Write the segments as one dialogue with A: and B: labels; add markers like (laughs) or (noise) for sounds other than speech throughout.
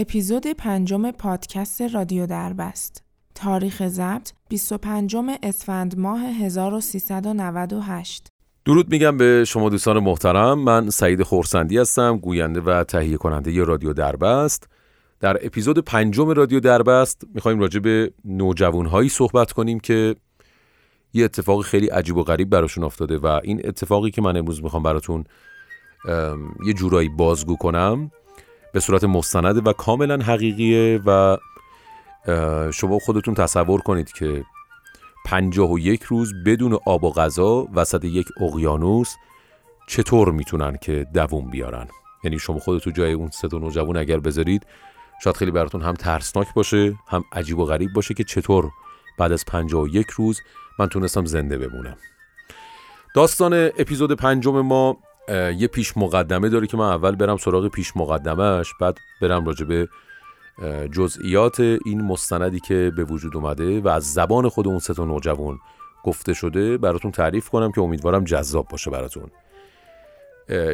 A: اپیزود پنجم پادکست رادیو دربست. تاریخ ضبط 25 اسفند ماه 1398
B: درود میگم به شما دوستان محترم. من سعید خورسندی هستم گوینده و تهیه کننده رادیو دربست. در اپیزود پنجم رادیو دربست می‌خوایم راجع به نوجوانهایی صحبت کنیم که یه اتفاق خیلی عجیب و غریب براشون افتاده و این اتفاقی که من امروز می‌خوام براتون یه جورایی بازگو کنم به صورت مستنده و کاملا حقیقیه و شما خودتون تصور کنید که پنجاه و یک روز بدون آب و غذا وسط یک اقیانوس چطور می‌تونن که دووم بیارن؟ یعنی شما خودتون جای اون سه نوجوان اگر بذارید شاید خیلی براتون هم ترسناک باشه هم عجیب و غریب باشه که چطور بعد از پنجاه و یک روز من تونستم زنده بمونم. داستان اپیزود پنجم ما یه پیش مقدمه داره که من اول برم سراغ پیش مقدمهش بعد برم راجع به جزئیات این مستندی که به وجود اومده و از زبان خود اون سه نوجوان گفته شده براتون تعریف کنم که امیدوارم جذاب باشه براتون.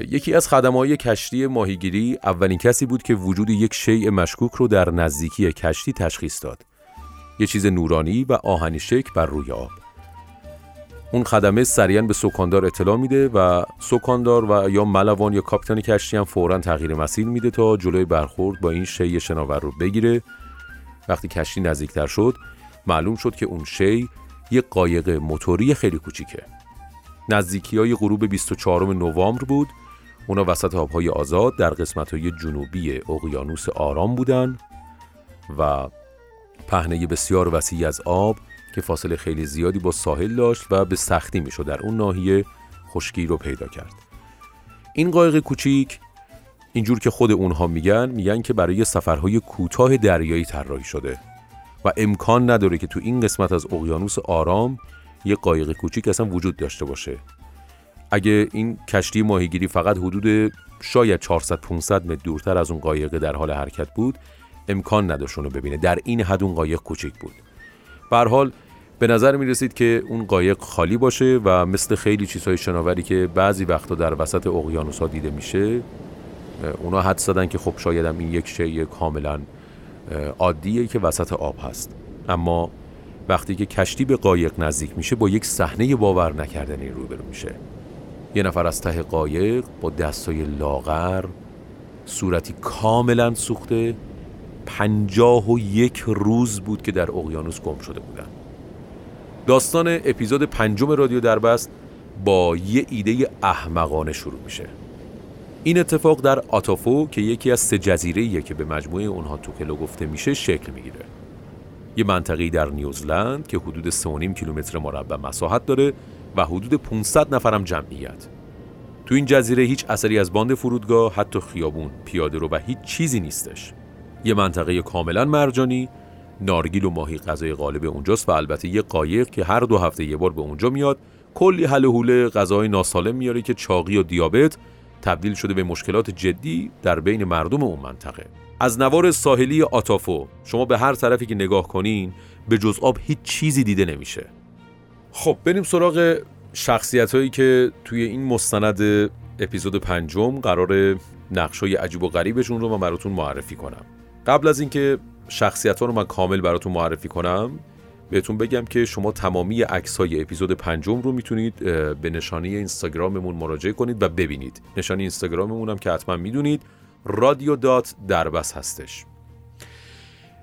B: یکی از خدمهای کشتی ماهیگیری اولین کسی بود که وجود یک شیء مشکوک رو در نزدیکی کشتی تشخیص داد. یه چیز نورانی و آهنی شک بر روی آب. اون خدمه سریعا به سکاندار اطلاع میده و سکاندار و یا ملوان یا کاپیتان کشتی هم فورا تغییر مسیر میده تا جلوی برخورد با این شی شناور رو بگیره. وقتی کشتی نزدیکتر شد معلوم شد که اون شی یه قایق موتوری خیلی کوچیکه. نزدیکی های غروب 24 نوامبر بود. اونا وسط آبهای آزاد در قسمت های جنوبی اقیانوس آرام بودن و پهنه بسیار وسیعی از آب که فاصله خیلی زیادی با ساحل داشت و به سختی می‌شد در اون ناحیه خشکی رو پیدا کرد. این قایق کوچیک اینجور که خود اونها میگن میگن که برای سفرهای کوتاه دریایی طراحی شده و امکان نداره که تو این قسمت از اقیانوس آرام یه قایق کوچیک اصلا وجود داشته باشه. اگه این کشتی ماهیگیری فقط حدود شاید 400 500 متر دورتر از اون قایق در حال حرکت بود امکان نداشت رو ببینه. در این حد اون قایق کوچیک بود. به حال به نظر می رسید که اون قایق خالی باشه و مثل خیلی چیزهای شناوری که بعضی وقتا در وسط اقیانوس دیده میشه اونا حد زدن که خب شاید این یک شی کاملا عادیه که وسط آب هست. اما وقتی که کشتی به قایق نزدیک میشه با یک صحنه باور نکردنی روبرو میشه. یه نفر از ته قایق با دستای لاغر صورتی کاملا سوخته. پنجاه و یک روز بود که در اقیانوس گم شده بودن. داستان اپیزود پنجم رادیو دربست با یه ایده احمقانه شروع میشه. این اتفاق در آتافو که یکی از سه جزیره که به مجموعه اونها توکلو گفته میشه شکل می‌گیره. یه منطقی در نیوزلند که حدود 3.5 کیلومتر مربع مساحت داره و حدود 500 نفرم جمعیت. تو این جزیره هیچ اثری از باند فرودگاه حتی خیابون پیاده رو و هیچ چیزی نیستش. یه منطقه کاملا مرجانی نارگیل و ماهی غذای غالب اونجاست و البته یه قایق که هر دو هفته یه بار به اونجا میاد کلی حل و حوله غذای ناسالم میاره که چاقی و دیابت تبدیل شده به مشکلات جدی در بین مردم اون منطقه. از نوار ساحلی آتافو شما به هر طرفی که نگاه کنین به جز آب هیچ چیزی دیده نمیشه. خب بریم سراغ شخصیت هایی که توی این مستند اپیزود پنجم قرار نقشای عجیب و غریبشون رو من براتون معرفی کنم. قبل از اینکه شخصیت ها رو من کامل براتون معرفی کنم. بهتون بگم که شما تمامی عکس های اپیزود پنجم رو می‌تونید به نشانی اینستاگراممون مراجعه کنید و ببینید. نشانی اینستاگراممون هم که حتما می‌دونید رادیو دات دربس هستش.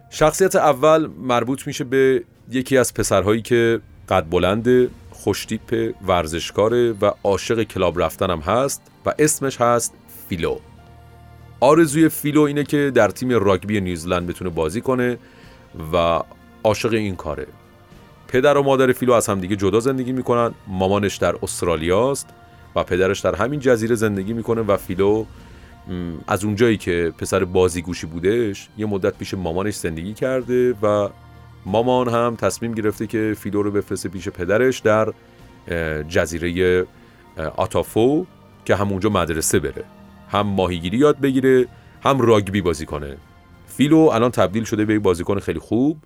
B: شخصیت اول مربوط میشه به یکی از پسرهایی که قد بلند خوشتیپ ورزشکاره و عاشق کلاب رفتن هم هست و اسمش هست فیلو. آرزوی فیلو اینه که در تیم راگبی نیوزلند بتونه بازی کنه و عاشق این کاره. پدر و مادر فیلو از همدیگه جدا زندگی می‌کنن. مامانش در استرالیاست و پدرش در همین جزیره زندگی می‌کنه و فیلو از اونجایی که پسر بازیگوشی بودش یه مدت پیش مامانش زندگی کرده و مامان هم تصمیم گرفته که فیلو رو بفرسته پیش پدرش در جزیره آتافو که همونجا مدرسه بره. هم ماهیگیری یاد بگیره هم راگبی بازی کنه. فیلو الان تبدیل شده به یک بازیکن خیلی خوب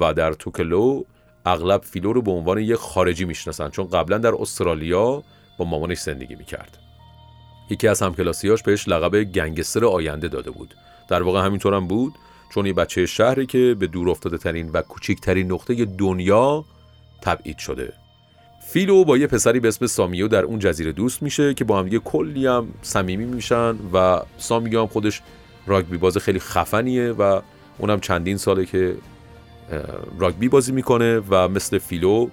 B: و در توکلو اغلب فیلو رو به عنوان یک خارجی می‌شناسن چون قبلا در استرالیا با مامانش زندگی می‌کرد. یکی از همکلاسیاش بهش لقب گنگستر آینده داده بود. در واقع همینطور هم بود چون یه بچه شهری که به دور افتاده ترین و کوچکترین نقطه دنیا تبعید شده. فیلو با یه پسری به اسم سامیو در اون جزیره دوست میشه که با هم دیگه کلی هم صمیمی میشن و سامیو هم خودش راگبی باز خیلی خفنیه و اونم چندین ساله که راگبی بازی می‌کنه و مثل فیلو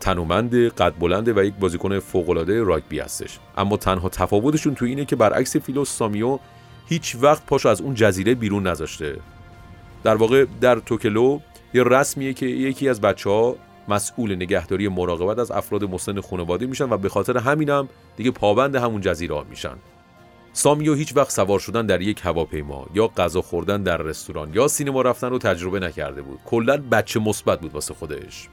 B: تنومند قد بلنده و یک بازیکن فوقالعاده راگبی هستش. اما تنها تفاوتشون تو اینه که برعکس فیلو سامیو هیچ وقت پاشو از اون جزیره بیرون نذاشته. در واقع در توکلو یه رسمیه که یکی از بچه ها مسئول نگهداری مراقبت از افراد مسن خانواده میشن و به خاطر همینم دیگه پابند همون جزیره میشن. سامیو هیچ وقت سوار شدن در یک هواپیما یا غذا خوردن در رستوران یا سینما رفتن رو تجربه نکرده بود. کلا بچه مثبت بود واسه خودش.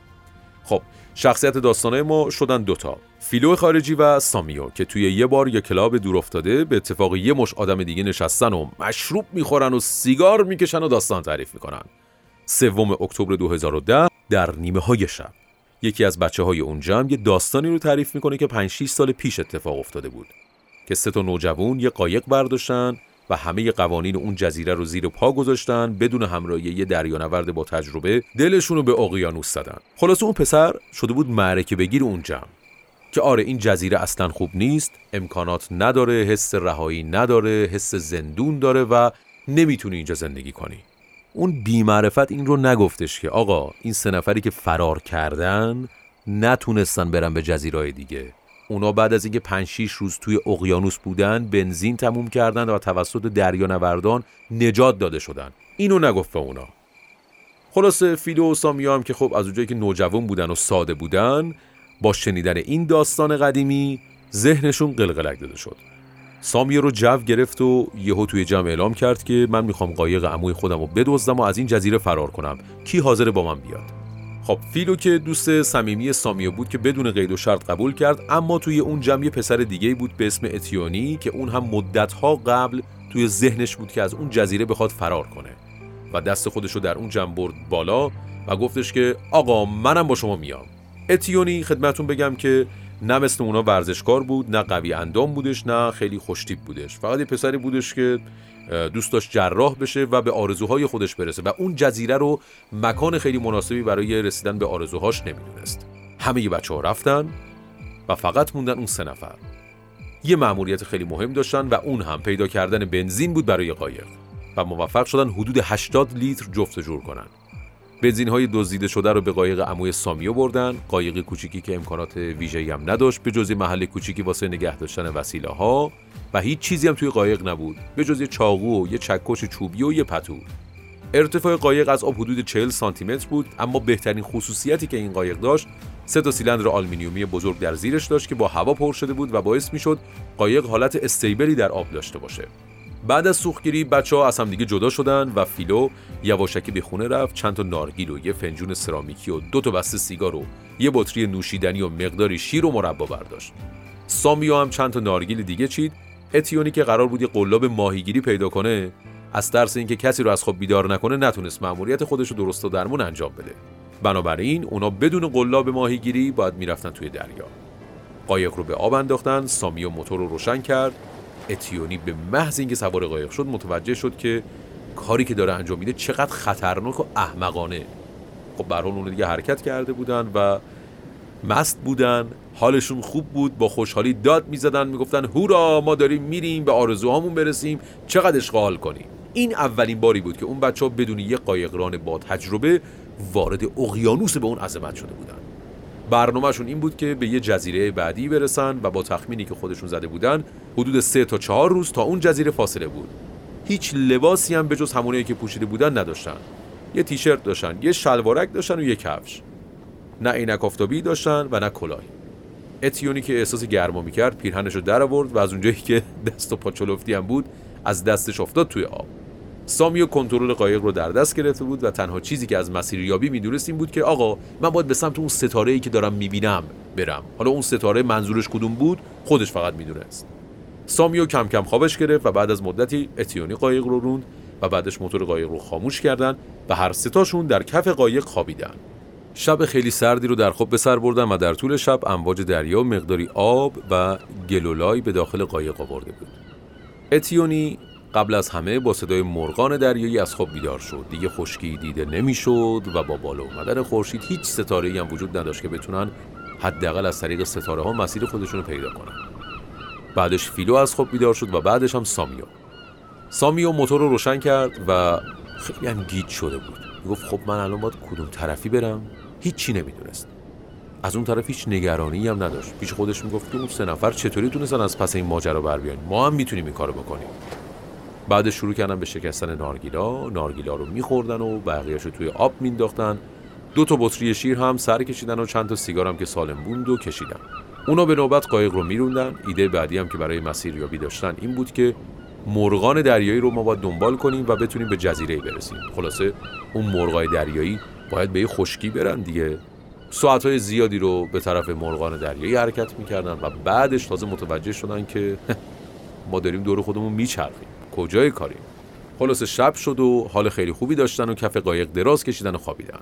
B: خب شخصیت داستانه ما شدن دوتا فیلو خارجی و سامیو که توی یه بار یا کلاب دور افتاده به اتفاق یه مش آدم دیگه نشستن و مشروب می‌خورن و سیگار می‌کشن و داستان تعریف می‌کنن. سوم اکتبر 2010 در نیمه های شب. یکی از بچه های اون جمع یه داستانی رو تعریف می‌کنه که 5 6 سال پیش اتفاق افتاده بود. که سه تا نوجوان یه قایق برداشتن و همه قوانین اون جزیره رو زیر پا گذاشتن بدون همراهی یه دریانورد با تجربه دلشون رو به اقیانوس زدن. خلاصه اون پسر شده بود معرکه بگیر اون که آره این جزیره اصلا خوب نیست امکانات نداره حس رهایی نداره حس زندون داره و نمی‌تونی اینجا زندگی کنی. اون بیمعرفت این رو نگفتش که آقا این سه نفری که فرار کردن نتونستن برن به جزیرهای دیگه. اونا بعد از اینکه 5 6 روز توی اقیانوس بودن بنزین تموم کردن و توسط دریانوردان نجات داده شدن. اینو نگفت به اونا. خلاصه فیلو و سامیا هم که خب از اونجایی که نوجوان بودن و ساده بودن با شنیدن این داستان قدیمی ذهنشون قلقلک داده شد. سامیه رو جو گرفت و یهو توی جمع اعلام کرد که من می‌خوام قایق عموی خودم رو بدزدم و از این جزیره فرار کنم. کی حاضر با من بیاد؟ خب فیلو که دوست صمیمی سامیو بود که بدون قید و شرط قبول کرد اما توی اون جمع یه پسر دیگه بود به اسم اتیونی که اون هم مدتها قبل توی ذهنش بود که از اون جزیره بخواد فرار کنه و دست خودش رو در اون جمع برد بالا و گفتش که آقا منم با شما میام. اتیونی خدمتون بگم که نه مثل اونا ورزشکار بود نه قوی اندام بودش نه خیلی خوشتیب بودش. فقط یه پسری بودش که دوست داشت جراح بشه و به آرزوهای خودش برسه و اون جزیره رو مکان خیلی مناسبی برای رسیدن به آرزوهاش نمی‌دونست. همه بچه ها رفتن و فقط موندن اون سه نفر. یه مأموریت خیلی مهم داشتن و اون هم پیدا کردن بنزین بود برای قایق و موفق شدن حدود 80 لیتر جفت جور کنن. بنزین های دزدیده شده رو به قایق عموی سامیو بردن قایق کوچیکی که امکانات ویژه‌ای هم نداشت به جز محل کوچیکی واسه نگه داشتن وسیله ها و هیچ چیزی هم توی قایق نبود. به جز یه چاقو و یه چکش چوبی و یه پتو. ارتفاع قایق از آب حدود 40 سانتی متر بود اما بهترین خصوصیتی که این قایق داشت سه تا سیلندر آلومینیومی بزرگ در زیرش داشت که با هوا پر شده بود و باعث می‌شد قایق حالت استیبلی در آب داشته باشه. بعد از سوختگیری بچه ها از هم دیگه جدا شدن و فیلو یواشکی به خونه رفت چند تا نارگیل و یه فنجون سرامیکی و دو تا بسته سیگار و یه بطری نوشیدنی و مقداری شیر و مربا برداشت. سامیو هم چند تا نارگیل دیگه چید. اتیونی که قرار بود یه قلاب ماهیگیری پیدا کنه از ترس اینکه کسی رو از خواب بیدار نکنه نتونست مأموریت خودش رو درست و درمون انجام بده. بنابراین اونا بدون قلاب ماهیگیری باید می‌رفتن توی دریا. قایق رو به آب انداختن سامیو موتور رو روشن کرد. اتیونی به محض اینکه سوار قایق شد متوجه شد که کاری که داره انجام میده چقدر خطرناک و احمقانه. خب به حال دیگه حرکت کرده بودن و مست بودن حالشون خوب بود با خوشحالی داد می‌زدن می‌گفتن هورا ما داریم میریم به آرزوهامون برسیم چقدر اشغال کنیم. این اولین باری بود که اون بچه ها بدون یه قایقران با تجربه وارد اقیانوس به اون عظمت شده بودن. برنامهشون این بود که به یه جزیره بعدی برسن و با تخمینی که خودشون زده بودن حدود سه تا چهار روز تا اون جزیره فاصله بود. هیچ لباسی هم به جز همونایی که پوشیده بودن نداشتن. یه تیشرت داشتن یه شلوارک داشتن و یه کفش. نه عینک آفتابی داشتن و نه کلاهی اتیونی که احساس گرما می‌کرد پیرهنش رو در آورد و از اونجایی که دست و پا چلفتی هم بود از دستش افتاد توی آب. سامیو کنترل قایق رو در دست گرفته بود و تنها چیزی که از مسیریابی می‌دونست این بود که آقا من باید به سمت اون ستاره ای که دارم می‌بینم برم. حالا اون ستاره منظورش کدوم بود؟ خودش فقط می‌دونست. سامیو کم کم خوابش گرفت و بعد از مدتی اتیونی قایق رو روند و بعدش موتور قایق رو خاموش کردن و هر ستاشون در کف قایق خوابیدن. شب خیلی سردی رو در خواب به سر بردن و در طول شب امواج دریا مقداری آب و گلولای به داخل قایق آورده بود. اتیونی قبل از همه با صدای مرغان دریایی از خواب بیدار شد. دیگه خشکی دیده نمی‌شد و با بالا اومدن خورشید هیچ ستاره هم وجود نداشت که بتونن حداقل از طریق ستاره ها مسیر خودشون رو پیدا کنن. بعدش فیلو از خواب بیدار شد و بعدش هم سامیو. سامیو موتور رو روشن کرد و خیلی هم گیج شده بود. گفت خب من الان باید کدوم طرفی برم؟ هیچی نمی‌دونست. از اون طرف هیچ نگرانی هم نداشت. پیش خودش می‌گفت که اون سه نفر چطوری تونستن از پس این ماجرا بر بیان؟ ما هم می‌تونیم این کارو بکنیم. بعد شروع کردن به شکستن نارگیلا نارگیلا رو میخوردن و بقیهش رو توی آب مینداختن. دو تا بطری شیر هم سر کشیدن و چند تا سیگار هم که سالم بوند و کشیدن. اونا به نوبت قایق رو میروندن. ایده بعدی هم که برای مسیریابی داشتن این بود که مرغان دریایی رو ما باید دنبال کنیم و بتونیم به جزیره برسیم. خلاصه اون مرغای دریایی باید به خشکی برن دیگه. ساعتهای زیادی رو به طرف مرغان دریایی حرکت می‌کردن و بعدش تازه متوجه شدن که (laughs) ما داریم دور خودمون میچرخیم. کجای کاریم؟ خلاصه شب شد و حال خیلی خوبی داشتن و کف قایق دراز کشیدن و خوابیدن.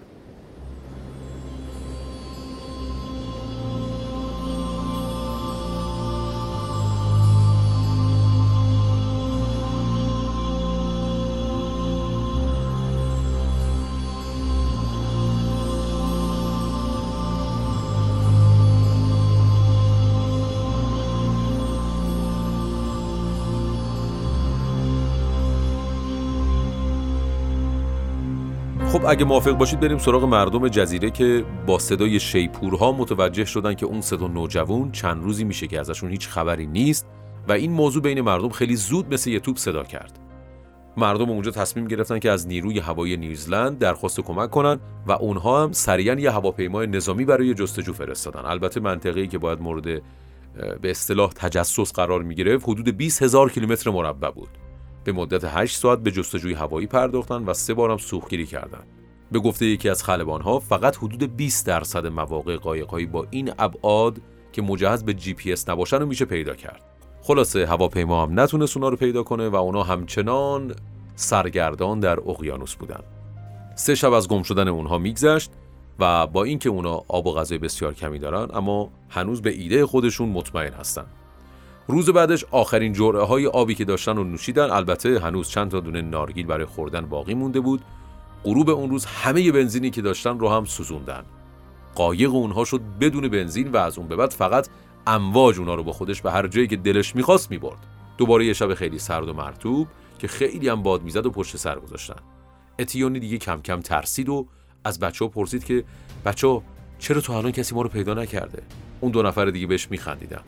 B: خب اگه موافق باشید بریم سراغ مردم جزیره که با صدای شیپورها متوجه شدن که اون صدا نوجوان چند روزی میشه که ازشون هیچ خبری نیست و این موضوع بین مردم خیلی زود مثل یه توپ صدا کرد. مردم اونجا تصمیم گرفتن که از نیروی هوایی نیوزلند درخواست کمک کنن و اونها هم سریعا یه هواپیمای نظامی برای جستجو فرستادن. البته منطقه‌ای که باید مورد به اصطلاح تجسس قرار می‌گرفت حدود 20 هزار کیلومتر مربع بود. به مدت 8 ساعت به جستجوی هوایی پرداختن و سه بارم سوختگیری کردند. به گفته یکی از ها فقط حدود 20 درصد مواقع قایقهایی با این ابعاد که مجهز به جی پی اس نباشن رو میشه پیدا کرد. خلاصه هواپیما هم نتونست اونا رو پیدا کنه و اونا همچنان سرگردان در اقیانوس بودن. سه شب از گم شدن اونها میگذشت و با اینکه اونا آب و غذای بسیار کمی دارن اما هنوز به ایده خودشون مطمئن هستن. روز بعدش آخرین جرعه های آبی که داشتن رو نوشیدن البته هنوز چند تا دونه نارگیل برای خوردن باقی مونده بود غروب اون روز همه بنزینی که داشتن رو هم سوزوندن. قایق اونها شد بدون بنزین و از اون به بعد فقط امواج اونها رو با خودش به هر جایی که دلش می‌خواست می‌برد. دوباره یه شب خیلی سرد و مرتوب که خیلی هم باد می‌زد و پشت سر گذاشتن. اتیونی دیگه کم کم ترسید و از بچه ها پرسید که بچه ها چرا تو الان کسی ما رو پیدا نکرده؟ اون دو نفر دیگه بهش میخندیدن.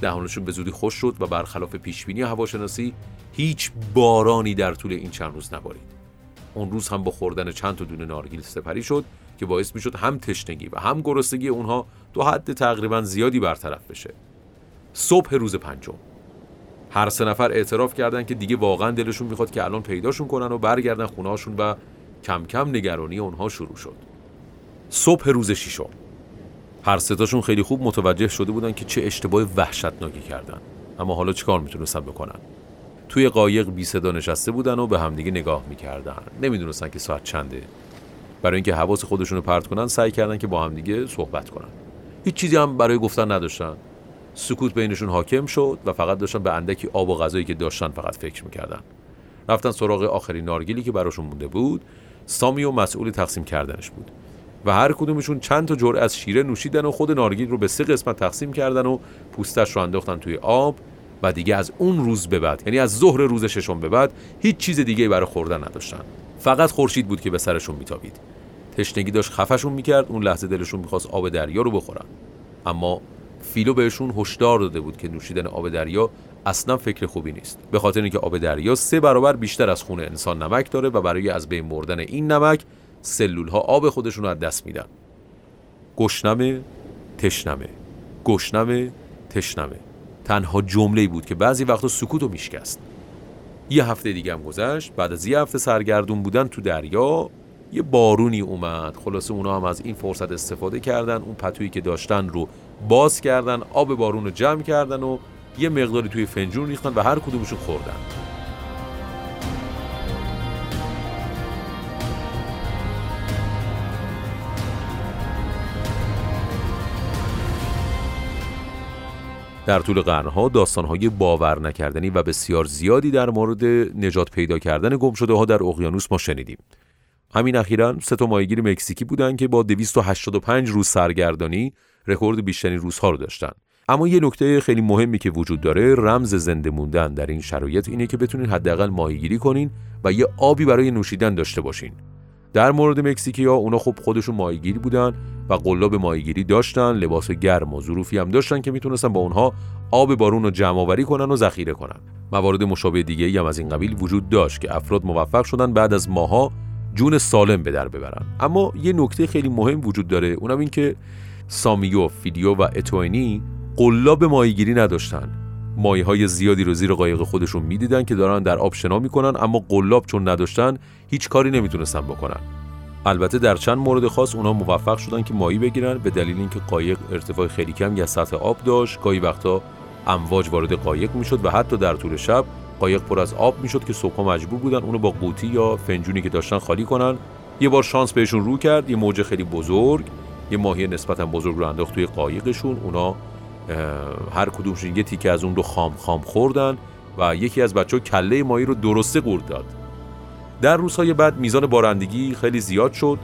B: دهانشون به زودی خوش شد و برخلاف پیشبینی هواشناسی هیچ بارانی در طول این چند روز نبارید. اون روز هم با خوردن چند تا دونه نارگیل سپری شد که باعث می‌شد هم تشنگی و هم گرسنگی اونها دو حد تقریبا زیادی برطرف بشه. صبح روز پنجم. هر سه نفر اعتراف کردن که دیگه واقعا دلشون می‌خواد که الان پیداشون کنن و برگردن خونهاشون و کم کم نگرانی اونها شروع شد. صبح روز ششم. هر ستاشون خیلی خوب متوجه شده بودن که چه اشتباه وحشتناکی کردن. اما حالا چیکار می‌تونستن بکنن؟ توی قایق بی صدا نشسته بودن و به همدیگه نگاه می‌کردن. نمی‌دونستن که ساعت چنده. برای اینکه حواس خودشون رو پرت کنن سعی کردن که با همدیگه صحبت کنن. هیچ چیزی هم برای گفتن نداشتن. سکوت بینشون حاکم شد و فقط داشتن به اندکی آب و غذایی که داشتن فقط فکر می‌کردن. رفتن سراغ آخرین نارگیلی که براشون مونده بود سامی و مسئول تقسیم کردنش بود. و هر کدومشون چند تا جرعه از شیره نوشیدن و خود نارگیل رو به سه قسمت تقسیم کردن و پوستش رو انداختن توی آب. و دیگه از اون روز به بعد یعنی از ظهر روز ششم به بعد هیچ چیز دیگه برای خوردن نداشتن. فقط خورشید بود که به سرشون میتابید. تشنگی داشت خفشون می‌کرد اون لحظه دلشون می‌خواست آب دریا رو بخورن. اما فیلو بهشون هشدار داده بود که نوشیدن آب دریا اصلا فکر خوبی نیست. به خاطر اینکه آب دریا سه برابر بیشتر از خون انسان نمک داره و برای از بین بردن این نمک سلول ها آب خودشون رو از دست میدن. گشنمه تشنمه. گشنمه تشنمه. تنها جمله بود که بعضی وقتا سکوت و میشکست. یه هفته دیگه هم گذشت بعد از یه هفته سرگردون بودن تو دریا یه بارونی اومد. خلاصه اونا هم از این فرصت استفاده کردن اون پتویی که داشتن رو باز کردن آب بارون رو جمع کردن و یه مقداری توی فنجون ریختن و هر کدومشون خوردن. در طول قرنها داستانهای باور نکردنی و بسیار زیادی در مورد نجات پیدا کردن گم شده ها در اقیانوس ما شنیدیم. همین اخیرا سه تا ماهیگیر مکزیکی بودند که با 285 روز سرگردانی رکورد بیشترین روزها رو داشتن. اما یه نکته خیلی مهمی که وجود داره رمز زنده موندن در این شرایط اینه که بتونین حداقل ماهیگیری کنین و یه آبی برای نوشیدن داشته باشین. در مورد مکزیکی ها اونا خب خودشون ماهیگیری بودن و قلاب ماهیگیری داشتن لباس گرم و ظروفی هم داشتن که می‌تونستن با اونها آب بارون رو جمع آوری کنن و ذخیره کنن. موارد مشابه دیگه هم از این قبیل وجود داشت که افراد موفق شدن بعد از ماها جون سالم به در ببرن. اما یه نکته خیلی مهم وجود داره اونم این که سامیو، فیدیو و اتوینی قلاب ماهیگیری نداشتن. مایه های زیادی رو زیر قایق خودشون می‌دیدن که دارن در آب شنا می‌کنن اما قلاب چون نداشتن هیچ کاری نمی‌تونستن بکنن. البته در چند مورد خاص اونا موفق شدن که ماهی بگیرن به دلیل اینکه قایق ارتفاع خیلی کم یا سطح آب داشت. گاهی وقتا امواج وارد قایق می‌شد و حتی در طول شب قایق پر از آب می‌شد که صبح مجبور بودن اونو با قوطی یا فنجونی که داشتن خالی کنن. یه بار شانس بهشون رو کرد یه موج خیلی بزرگ یه ماهی نسبتا بزرگ رو انداخت توی قایقشون. اونا هر کدومشون یه تیکه از اون رو خام خام خوردن و یکی از بچه ها کله ماهی رو درسته قورت داد. در روزهای بعد میزان بارندگی خیلی زیاد شد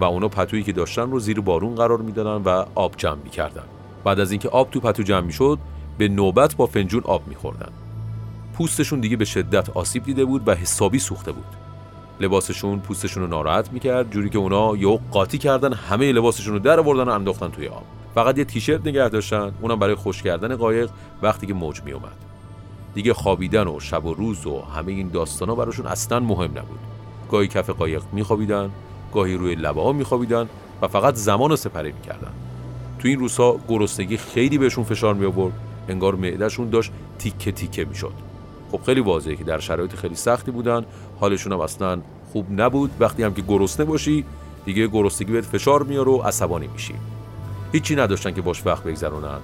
B: و اونا پتویی که داشتن رو زیر بارون قرار می‌دادن و آب جمع می‌کردن. بعد از اینکه آب تو پتو جمع می‌شد به نوبت با فنجون آب میخوردن. پوستشون دیگه به شدت آسیب دیده بود و حسابی سوخته بود. لباسشون پوستشون رو ناراحت می‌کرد جوری که اونا یه قاطی کردن همه لباسشون رو در آوردن و انداختن توی آب. فقط یه تیشرت نگه داشتن اونم برای خوش کردن قایق وقتی که موج می اومد دیگه خوابیدن و شب و روز و همه این داستانا براشون اصلا مهم نبود. گاهی کف قایق میخوابیدن گاهی روی لبه ها میخوابیدن و فقط زمان رو سپری می‌کردن. تو این روزها گرسنگی خیلی بهشون فشار می آورد انگار معدهشون داشت تیکه تیکه می‌شد. خب خیلی واضحه که در شرایط خیلی سختی بودن. حالشون هم اصلا خوب نبود. وقتی هم که گرسنه باشی دیگه گرسنگی بهت فشار میاره و عصبانی میشی. هیچی نداشتن که باش وقت بگذرونن.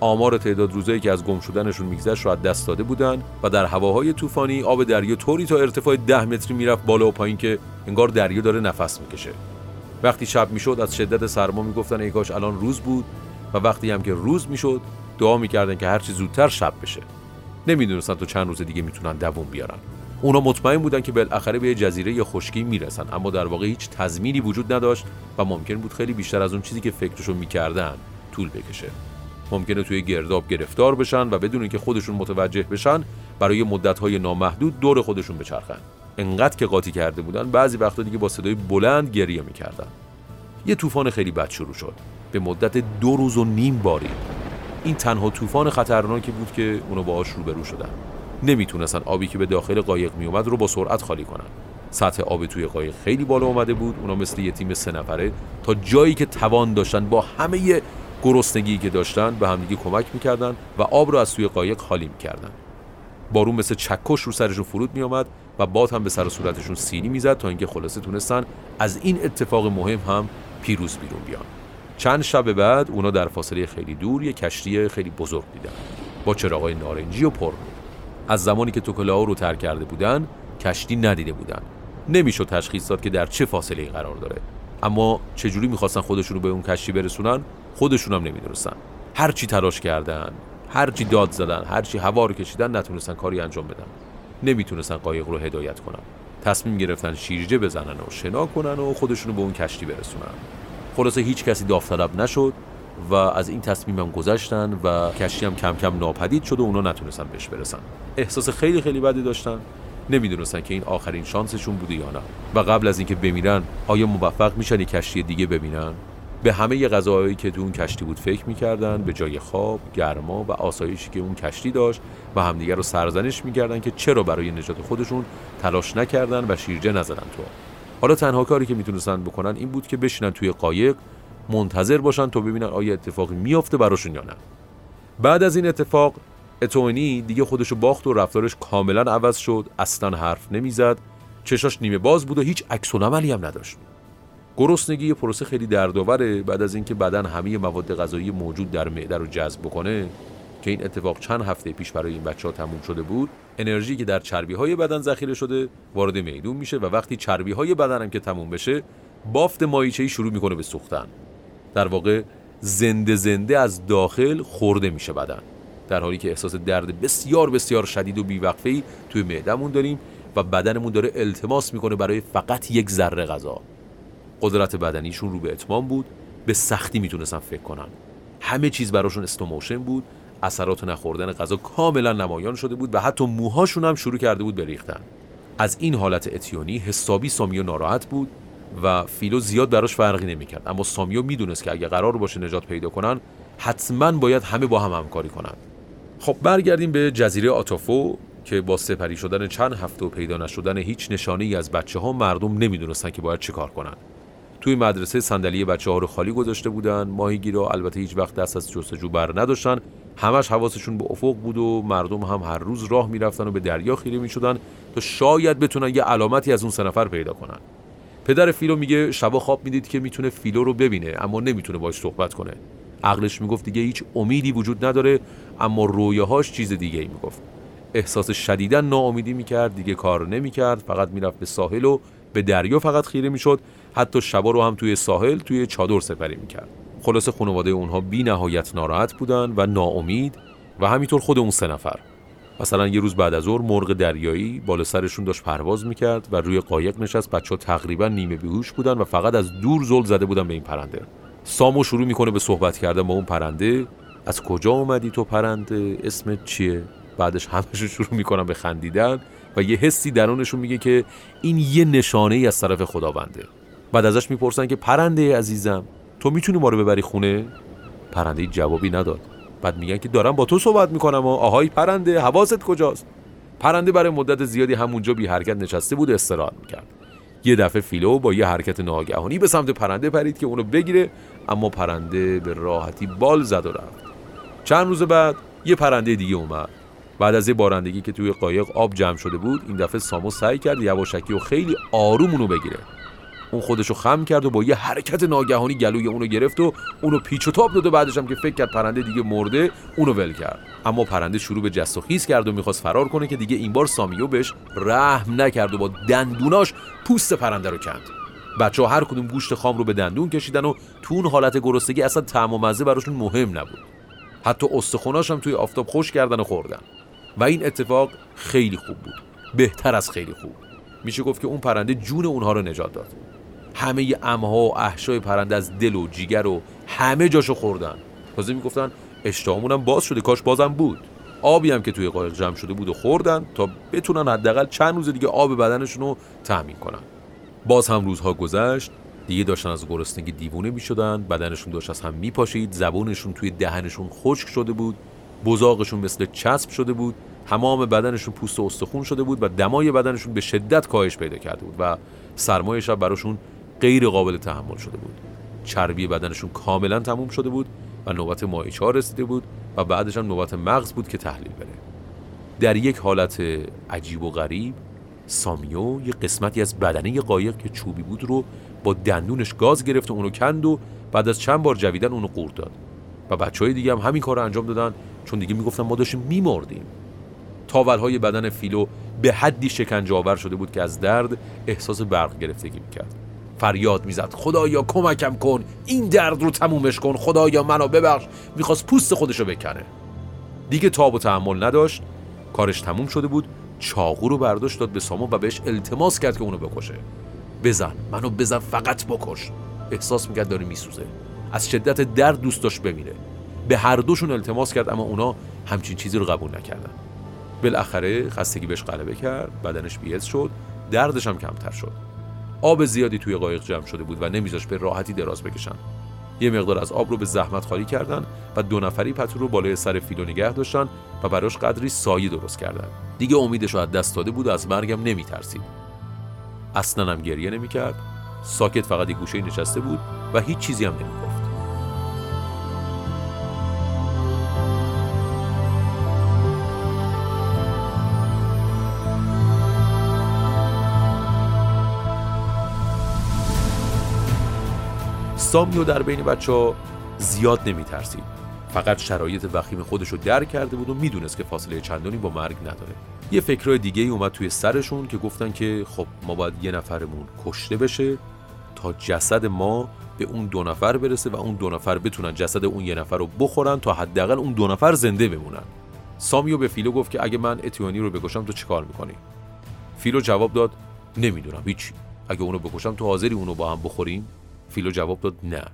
B: آمار تعداد روزایی که از گم شدنشون میگذشت رو دست داده بودن و در هواهای طوفانی آب دریا طوری تا ارتفاع ده متری می‌رفت بالا و پایین که انگار دریا داره نفس می‌کشه. وقتی شب می‌شد از شدت سرما می‌گفتن ای کاش الان روز بود و وقتی هم که روز می‌شد دعا می‌کردن که هرچی زودتر شب بشه. نمی‌دونستن تو چند روز دیگه می‌تونن دووم بیارن. اونا مطمئن بودن که بالاخره به یه جزیره خشکی می‌رسن اما در واقع هیچ تضمینی وجود نداشت و ممکن بود خیلی بیشتر از اون چیزی که فکرشو می‌کردن طول بکشه. ممکنه توی گرداب گرفتار بشن و بدون اینکه خودشون متوجه بشن برای مدت‌های نامحدود دور خودشون بچرخن. انقدر که قاطی کرده بودن بعضی وقتا دیگه با صدای بلند گریه می‌کردن. یه طوفان خیلی بد شروع شد. به مدت دو روز و نیم باری. این تنها طوفان خطرناکی بود که اونا باهاش روبرو شدن. نمی‌تونستن آبی که به داخل قایق میومد رو با سرعت خالی کنن. سطح آب توی قایق خیلی بالا اومده بود. اونا مثل یه تیم سه نفره تا جایی که توان داشتن با همه گرسنگی که داشتن به همدیگه کمک می‌کردن و آب رو از توی قایق خالی می‌کردن. بارون مثل چکش رو سرشون فرود میآمد و باد هم به سر صورتشون سینی می‌زد تا اینکه خلاصه تونستن از این اتفاق مهم هم پیروز بیرون بیان. چند شب بعد اونا در فاصله خیلی دور یه کشتی خیلی بزرگ دیدن با چراغای نارنجی و پر. از زمانی که توکلاو رو ترک کرده بودن کشتی ندیده بودن. نمی‌شد تشخیص داد که در چه فاصله قرار داره. اما چجوری می‌خواستن خودشون رو به اون کشتی برسونن؟ خودشون هم نمی‌دونستن. هر چی تلاش کردن هر چی داد زدن هر چی هوا رو کشیدن نتونستن کاری انجام بدن. نمی‌تونستن قایق رو هدایت کنن. تصمیم گرفتن شیرجه بزنن و شنا کنن و خودشون رو به اون کشتی برسونن. خلاصه هیچ کسی داوطلب نشد و از این تصمیم هم گذشتن و کشتی هم کم کم ناپدید شد و اونا نتونستن بهش برسن. احساس خیلی خیلی بدی داشتن. نمی‌دونستن که این آخرین شانسشون بوده یا نه. و قبل از اینکه بمیرن آیا موفق میشن یک کشتی دیگه ببینن؟ به همه غذاهایی که تو اون کشتی بود فکر می‌کردن به جای خواب، گرما و آسایشی که اون کشتی داشت و همدیگر رو سرزنش می‌کردن که چرا برای نجات خودشون تلاش نکردن و شیرجه نزدن تو. حالا تنها کاری که می‌تونستن بکنن این بود که بشینن توی قایق منتظر باشن تا ببینن آیا اتفاقی میافته براشون یا نه. بعد از این اتفاق اتونی دیگه خودشو باخت و رفتارش کاملا عوض شد اصلا حرف نمی‌زد چشاش نیمه باز بود و هیچ عکس هم نداشت. گرسنگی یه پروسه خیلی دردآوره. بعد از اینکه بدن همه مواد غذایی موجود در معده رو جذب بکنه که این اتفاق چند هفته پیش برای این بچه ها تموم شده بود انرژی که در چربی های بدن ذخیره شده وارد میدون میشه و وقتی چربی های بدن هم که تموم بشه بافت مایچه‌ای شروع می‌کنه به سوختن. در واقع زنده زنده از داخل خورده میشه بدن. در حالی که احساس درد بسیار بسیار شدید و بیوقفه‌ای توی معدهمون داریم و بدنمون داره التماس می‌کنه برای فقط یک ذره غذا. قدرت بدنیشون رو به اتمام بود به سختی می‌تونستن فکر کنن. همه چیز براشون slow motion بود اثرات نخوردن غذا کاملا نمایان شده بود و حتی موهاشون هم شروع کرده بود به ریختن از این حالت اتیونی حسابی سامیو ناراحت بود و فیلو زیاد براش فرقی نمی‌کرد. اما سامیو می‌دونست که اگه قرار باشه نجات پیدا کنن حتما باید همه با هم همکاری کنن. خب برگردیم به جزیره آتافو که با سپری شدن چند هفته و پیدا نشدن هیچ نشانه ای از بچه ها مردم نمی‌دونستن که باید چیکار کنن. توی مدرسه صندلی بچه ها رو خالی گذاشته بودن. ماهیگیرا البته هیچ وقت دست از جستجو بر نداشتن. همش حواسشون به افق بود و مردم هم هر روز راه می‌رفتن و به دریا خیره می‌شدن تا شاید بتونن یه علامتی از اون سه نفر پیدا کنن. پدر فیلو میگه شبا خواب می‌دید که می‌تونه فیلو رو ببینه اما نمی‌تونه باش صحبت کنه. عقلش می‌گفت دیگه هیچ امیدی وجود نداره اما رویاهاش چیز دیگه ای می‌گفت. احساس شدیدا ناامیدی می‌کرد دیگه کار نمی‌کرد فقط می‌رفت به ساحل و به دریا فقط خیره می‌شد. حتی شبا رو هم توی ساحل توی چادر سپری می‌کرد. خلاص خانواده اونها بی نهایت ناراحت بودن و ناامید و همینطور خود اون سه نفر. مثلا یه روز بعد از ظهر مرغ دریایی بالا سرشون داشت پرواز می‌کرد و روی قایق نشست. بچه ها تقریبا نیمه بیهوش بودن و فقط از دور زل زده بودن به این پرنده. سامو شروع می‌کنه به صحبت کردن با اون پرنده. از کجا اومدی تو پرنده؟ اسمت چیه؟ بعدش همشون شروع می‌کنن به خندیدن و یه حسی درونشون میگه که این یه نشانه ای از طرف خداونده. بعد ازش می‌پرسن که پرنده عزیزم تو می‌تونی ما رو ببری خونه؟ پرنده جوابی نداد. بعد میگن که دارم با تو صحبت می‌کنم و آهای پرنده حواست کجاست؟ پرنده برای مدت زیادی همونجا بی حرکت نشسته بود استراحت می‌کرد. یه دفعه فیلو با یه حرکت ناگهانی به سمت پرنده پرید که اونو بگیره اما پرنده به راحتی بال زد و رفت. چند روز بعد یه پرنده دیگه اومد. بعد از یه بارندگی که توی قایق آب جمع شده بود این دفعه سامو سعی کرد یواشکی و خیلی آروم اونو بگیره. اون خودشو خم کرد و با یه حرکت ناگهانی گلوی اونو گرفت و اونو پیچ و تاب داد و بعدش هم که فکر کرد پرنده دیگه مرده اونو ول کرد. اما پرنده شروع به جست و خیز کرد و می‌خواست فرار کنه که دیگه این بار سامیو بهش رحم نکرد و با دندوناش پوست پرنده رو کند. بچه ها هر کدوم گوشت خام رو به دندون کشیدن و تو اون حالت گرسنگی اصلا طعم و مزه براشون مهم نبود. حتی استخوناش هم توی آفتاب خوش کردن و خوردن. و این اتفاق خیلی خوب بود. بهتر از خیلی خوب. میشه گفت که اون پرنده جون اونها رو نجات داد. همه امها و احشای پرنده از دل و جیگر و همه جاشو خوردن. تازه می‌گفتن اشتهامون هم باز شده کاش بازم بود. آبی هم که توی قایق جمع شده بود و خوردن تا بتونن حداقل چند روز دیگه آب بدنشون رو تأمین کنن. باز هم روزها گذشت دیگه داشتن از گرسنگی دیوونه می‌شدن بدنشون داشت از هم میپاشید زبونشون توی دهنشون خشک شده بود بزاقشون مثل چسب شده بود تمام بدنشون پوست و استخون شده بود و دمای بدنشون به شدت کاهش پیدا کرده بود و سرمایه شب براشون غیر قابل تحمل شده بود. چربی بدنشون کاملا تموم شده بود و نوبت مایچه ها رسیده بود و بعدش هم نوبت مغز بود که تحلیل بره. در یک حالت عجیب و غریب سامیو یه قسمتی از بدنه قایق که چوبی بود رو با دندونش گاز گرفت و اونو کند و بعد از چند بار جویدن اونو قورت داد. و بچه های دیگه هم همین کار رو انجام دادن چون دیگه می‌گفتن ما داشتیم میمردیم. تاولهای بدن فیلو به حدی شکنجه آور شده بود که از درد احساس برق گرفتگی می‌کرد. فریاد می‌زد. خدایا کمکم کن. این درد رو تمومش کن. خدایا منو ببخش. می‌خواست پوست خودشو بکنه. دیگه تاب و تحمل نداشت. کارش تموم شده بود. چاقو رو برداشت داد به سامو و بهش التماس کرد که اونو بکشه. بزن. منو بزن. فقط بکش. احساس می‌کرد داره میسوزه. از شدت درد دوست داشت بمیره. به هر دوشون التماس کرد اما اونا همچین چیزی رو قبول نکردن. بالاخره خستگی بهش غلبه کرد. بدنش بیهز شد. دردش هم کمتر شد. آب زیادی توی قایق جمع شده بود و نمیذاش به راحتی دراز بکشن. یه مقدار از آب رو به زحمت خالی کردن و دو نفری پتو رو بالای سر فیلو نگه داشتن و براش قدری سایه درست کردن. دیگه امیدش رو از دست داده بود و از مرگم نمیترسید. اصلا هم گریه نمی‌کرد. ساکت فقط یه گوشه نشسته بود و هیچ چیزی هم نمی‌گفت. سامیو در بین بچه ها زیاد نمی ترسید فقط شرایط وخیم خودش رو در کرده بود و می‌دونست که فاصله چندانی با مرگ نداره. یه فکرهای دیگه ای اومد توی سرشون که گفتن که خب ما باید یه نفرمون کشته بشه تا جسد ما به اون دو نفر برسه و اون دو نفر بتونن جسد اون یه نفر رو بخورن تا حداقل اون دو نفر زنده بمونن. سامیو به فیلو گفت که اگه من اتیونی رو بکشم تو چیکار می‌کنی؟ فیلو جواب داد نمی‌دونم هیچی. اگه اونو بکشم تو حاضری اونو با هم بخوریم؟ فیلو جواب داد نه.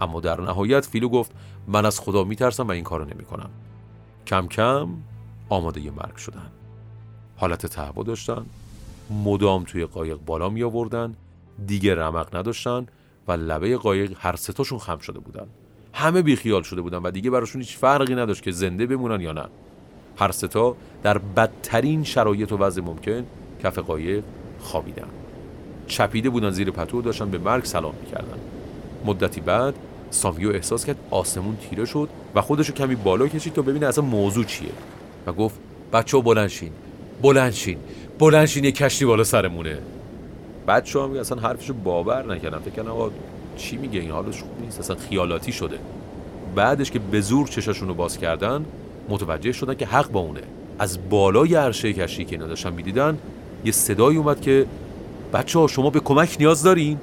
B: اما در نهایت فیلو گفت من از خدا میترسم و این کارو نمی‌کنم. کم کم آماده مرگ شدن. حالت تهوع داشتن. مدام توی قایق بالا می آوردن دیگه رمق نداشتن و لبه قایق هر ستاشون خم شده بودن. همه بیخیال شده بودن و دیگه براشون هیچ فرقی نداشت که زنده بمونن یا نه. هر ستا در بدترین شرایط و وضع ممکن کف قایق خوابیدن. چپیده بودن زیر پتو داشتن به مرگ سلام می‌کردن. مدتی بعد سامیو احساس کرد آسمون تیره شد و خودشو کمی بالا کشید تا ببینه اصلا موضوع چیه. و گفت بچه بلنشین بلنشین بلنشین یه کشتی بالا سرمونه. بچه ها اصلا حرفشو باور نکردم فکر کنم آقا چی میگه این؟ حالش خوب نیست اصلا خیالاتی شده. بعدش که به زور چشاشون باز کردن متوجه شدن که حق با اونه. از بالای عرشه کشتی که اینا داشتن می‌دیدن یه صدایی اومد که بچه ها شما به کمک نیاز دارین؟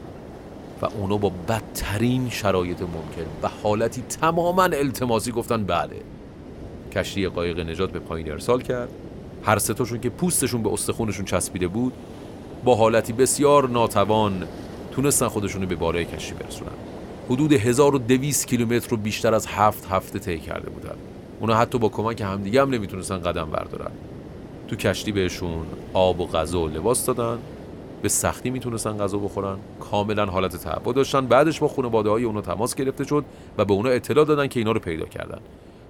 B: و اونا با بدترین شرایط ممکن و حالتی تماما التماسی گفتن بله. کشتی قایق نجات به پایین ارسال کرد. هر ستاشون که پوستشون به استخونشون چسبیده بود با حالتی بسیار ناتوان تونستن خودشون به بالای کشتی برسونن. حدود 1200 کیلومتر رو بیشتر از هفت هفته طی کرده بودن. اونا حتی با کمک همدیگه هم نمی‌تونستن قدم بردارن. تو کشتی بهشون آب و غذا و لباس دادن. به سختی می‌تونستن غذا بخورن. کاملا حالت تهوع داشتن. بعدش با خانواده های اونا تماس گرفته شد و به اونا اطلاع دادن که اینا رو پیدا کردن.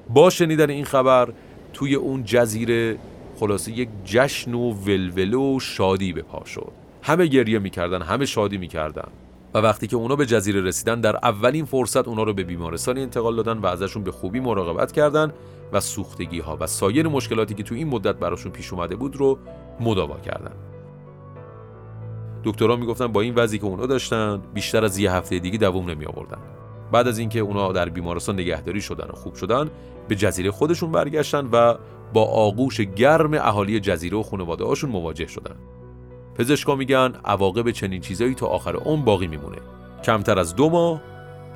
B: با شنیدن این خبر توی اون جزیره خلاصه یک جشن و ولوله و شادی به پا شد. همه گریه می‌کردن همه شادی می‌کردن. و وقتی که اونا به جزیره رسیدن در اولین فرصت اونا رو به بیمارستانی انتقال دادن و ازشون به خوبی مراقبت کردن و سوختگی ها و سایر مشکلاتی که تو این مدت براشون پیش اومده بود رو مداوا کردن. دکترها می‌گفتن با این وضعی که اونا داشتن بیشتر از یه هفته دیگه دووم نمی آوردن بعد از اینکه اونا در بیمارستان نگهداری شدن و خوب شدن به جزیره خودشون برگشتن و با آغوش گرم اهالی جزیره و خانواده هاشون مواجه شدن. پزشکا میگن عواقب چنین چیزایی تا آخر عمر باقی میمونه. کمتر از دو ماه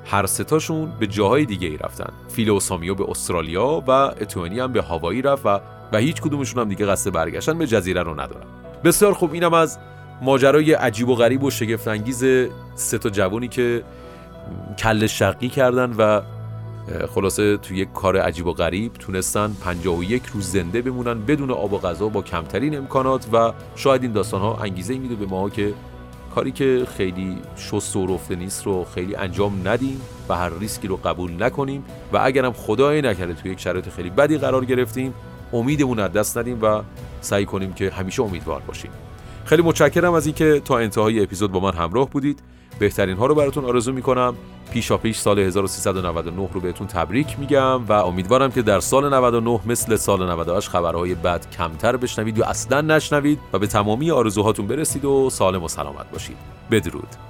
B: هر ستاشون به جاهای دیگه ای رفتن. فیل و سامیو به استرالیا و اتوانی هم به هاوایی رفت و, و هیچ کدومشون هم دیگه قصد برگشتن به جزیره رو ندارن. بسیار خوب اینم از ماجرای عجیب و غریب و شگفت انگیز سه تا جوانی که کل شقی کردن و خلاصه توی یک کار عجیب و غریب تونستن 51 روز زنده بمونن بدون آب و غذا با کمترین امکانات و شاید این داستان ها انگیزه میده به ما که کاری که خیلی شست و رفته نیست رو خیلی انجام ندیم و هر ریسکی رو قبول نکنیم و اگرم خدای نکرده توی یک شرایط خیلی بدی قرار گرفتیم امیدمون از دست ندیم و سعی کنیم که همیشه امیدوار باشیم. خیلی متشکرم از اینکه تا انتهای اپیزود با من همراه بودید. بهترین ها رو براتون آرزو می‌کنم. پیشا پیش سال 1399 رو بهتون تبریک میگم و امیدوارم که در سال 99 مثل سال 98 خبرهای بد کمتر بشنوید یا اصلا نشنوید و به تمامی آرزوهاتون برسید و سالم و سلامت باشید. بدرود.